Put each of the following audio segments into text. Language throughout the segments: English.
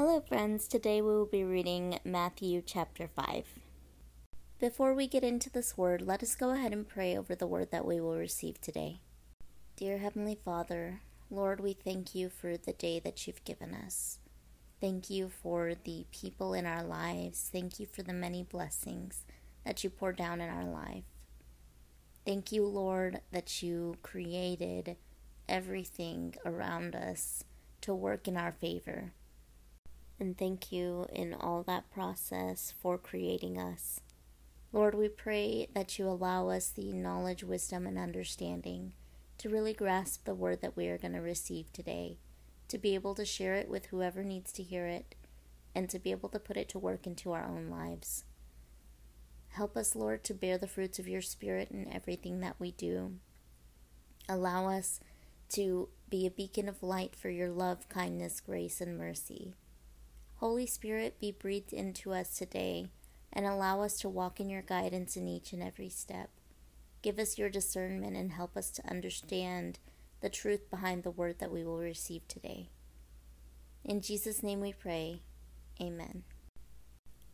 Hello, friends. Today we will be reading Matthew chapter 5. Before we get into this word, let us go ahead and pray over the word that we will receive today. Dear Heavenly Father, Lord, we thank you for the day that you've given us. Thank you for the people in our lives. Thank you for the many blessings that you pour down in our life. Thank you, Lord, that you created everything around us to work in our favor. And thank you in all that process for creating us. Lord, we pray that you allow us the knowledge, wisdom, and understanding to really grasp the word that we are going to receive today, to be able to share it with whoever needs to hear it, and to be able to put it to work into our own lives. Help us, Lord, to bear the fruits of your Spirit in everything that we do. Allow us to be a beacon of light for your love, kindness, grace, and mercy. Holy Spirit, be breathed into us today and allow us to walk in your guidance in each and every step. Give us your discernment and help us to understand the truth behind the word that we will receive today. In Jesus' name we pray. Amen.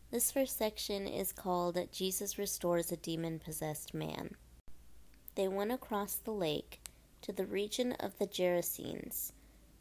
This first section is called Jesus Restores a Demon Possessed Man. They went across the lake to the region of the Gerasenes.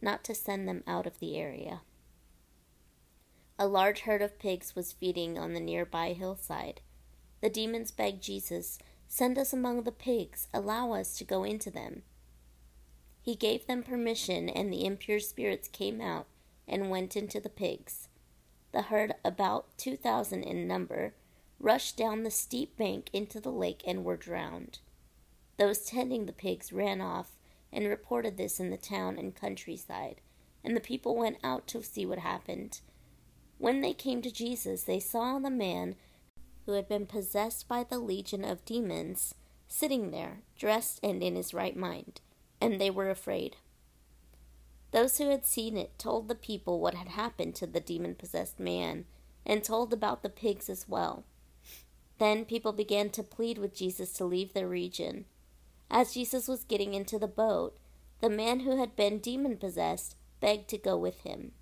not to send them out of the area. A large herd of pigs was feeding on the nearby hillside. The demons begged Jesus, Send us among the pigs, allow us to go into them. He gave them permission, and the impure spirits came out and went into the pigs. The herd, about two thousand in number, rushed down the steep bank into the lake and were drowned. Those tending the pigs ran off and reported this in the town and countryside, and the people went out to see what happened. When they came to Jesus, they saw the man who had been possessed by the legion of demons sitting there, dressed and in his right mind, and they were afraid. Those who had seen it told the people what had happened to the demon possessed man, and told about the pigs as well. Then people began to plead with Jesus to leave their region. As Jesus was getting into the boat, the man who had been demon possessed begged to go with him.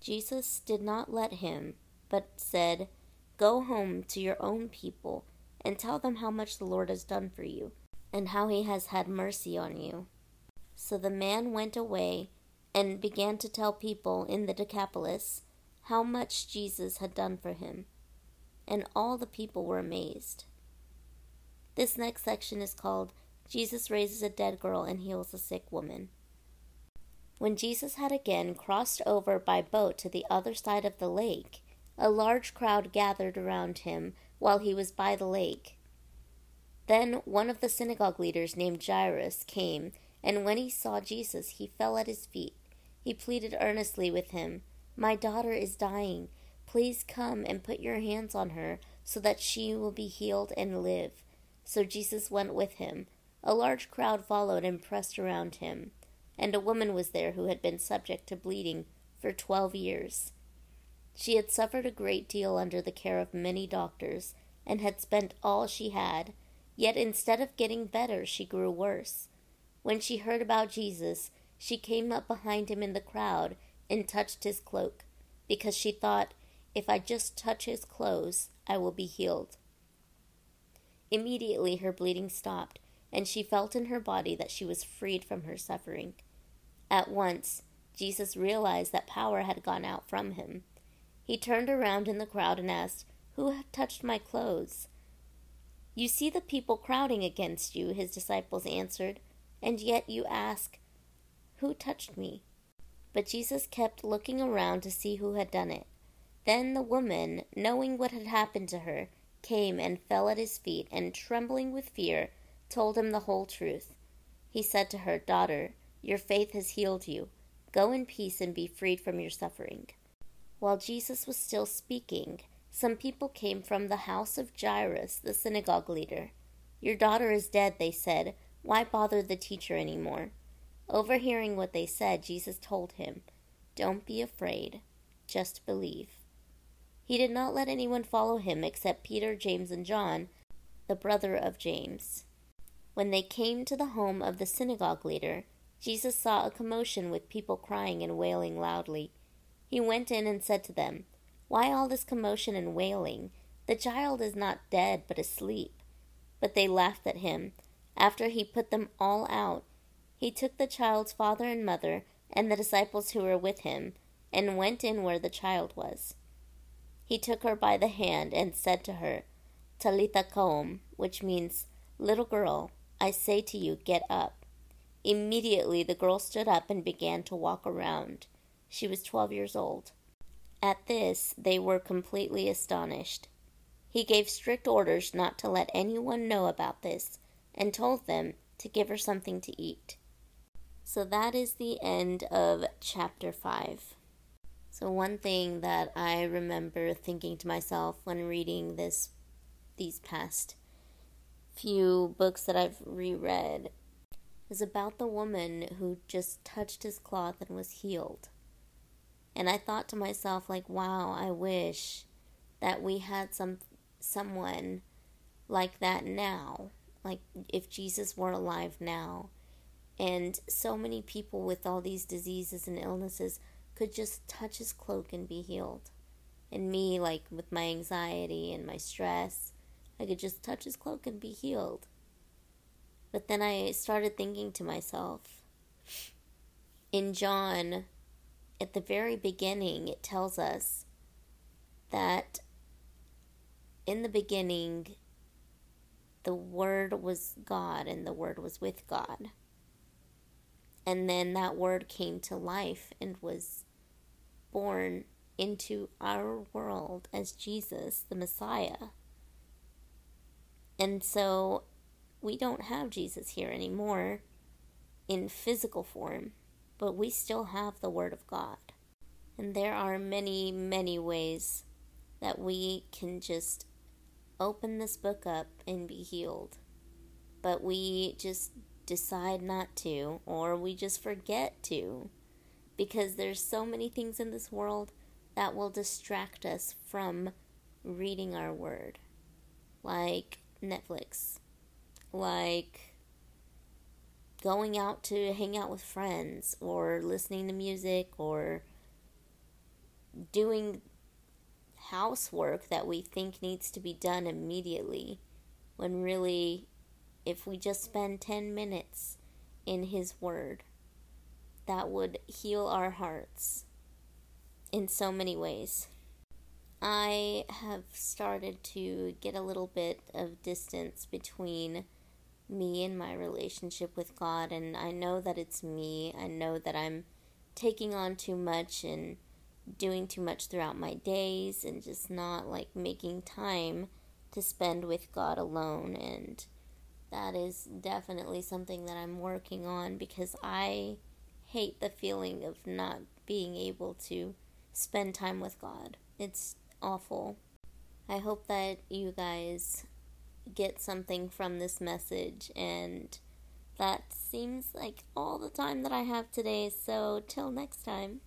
Jesus did not let him, but said, Go home to your own people and tell them how much the Lord has done for you and how he has had mercy on you. So the man went away and began to tell people in the Decapolis how much Jesus had done for him. And all the people were amazed. This next section is called Jesus Raises a Dead Girl and Heals a Sick Woman. When Jesus had again crossed over by boat to the other side of the lake, a large crowd gathered around him while he was by the lake. Then one of the synagogue leaders named Jairus came, and when he saw Jesus, he fell at his feet. He pleaded earnestly with him, My daughter is dying. Please come and put your hands on her, so that she will be healed and live. So Jesus went with him. A large crowd followed and pressed around him and a woman was there who had been subject to bleeding for twelve years. She had suffered a great deal under the care of many doctors, and had spent all she had, yet instead of getting better, she grew worse. When she heard about Jesus, she came up behind him in the crowd and touched his cloak, because she thought, if I just touch his clothes, I will be healed. Immediately her bleeding stopped, and she felt in her body that she was freed from her suffering. At once, Jesus realized that power had gone out from him. He turned around in the crowd and asked, Who touched my clothes? You see the people crowding against you, his disciples answered, and yet you ask, Who touched me? But Jesus kept looking around to see who had done it. Then the woman, knowing what had happened to her, came and fell at his feet, and trembling with fear, told him the whole truth. He said to her, Daughter, your faith has healed you. Go in peace and be freed from your suffering. While Jesus was still speaking, some people came from the house of Jairus, the synagogue leader. Your daughter is dead, they said. Why bother the teacher any more? Overhearing what they said, Jesus told him, Don't be afraid, just believe. He did not let anyone follow him except Peter, James, and John, the brother of James. When they came to the home of the synagogue leader, Jesus saw a commotion with people crying and wailing loudly. He went in and said to them, Why all this commotion and wailing? The child is not dead, but asleep. But they laughed at him. After he put them all out, he took the child's father and mother and the disciples who were with him, and went in where the child was. He took her by the hand and said to her, Talitha koum, which means, Little girl, I say to you, get up. Immediately the girl stood up and began to walk around. She was twelve years old. At this they were completely astonished. He gave strict orders not to let anyone know about this, and told them to give her something to eat. So that is the end of chapter 5. So one thing that I remember thinking to myself when reading this these past few books that I've reread is about the woman who just touched his cloth and was healed. And I thought to myself like, wow, I wish that we had some someone like that now. Like if Jesus were alive now. And so many people with all these diseases and illnesses could just touch his cloak and be healed. And me, like with my anxiety and my stress, I could just touch his cloak and be healed. But then I started thinking to myself, in John, at the very beginning, it tells us that in the beginning, the Word was God and the Word was with God. And then that word came to life and was born into our world as Jesus, the Messiah. And so we don't have Jesus here anymore in physical form, but we still have the Word of God. And there are many, many ways that we can just open this book up and be healed. But we just decide not to, or we just forget to, because there's so many things in this world that will distract us from reading our word, like Netflix, like going out to hang out with friends, or listening to music, or doing housework that we think needs to be done immediately when really if we just spend 10 minutes in His Word, that would heal our hearts in so many ways. I have started to get a little bit of distance between me and my relationship with God, and I know that it's me. I know that I'm taking on too much and doing too much throughout my days and just not like making time to spend with God alone and that is definitely something that I'm working on because I hate the feeling of not being able to spend time with God. It's awful. I hope that you guys get something from this message and that seems like all the time that I have today. So, till next time.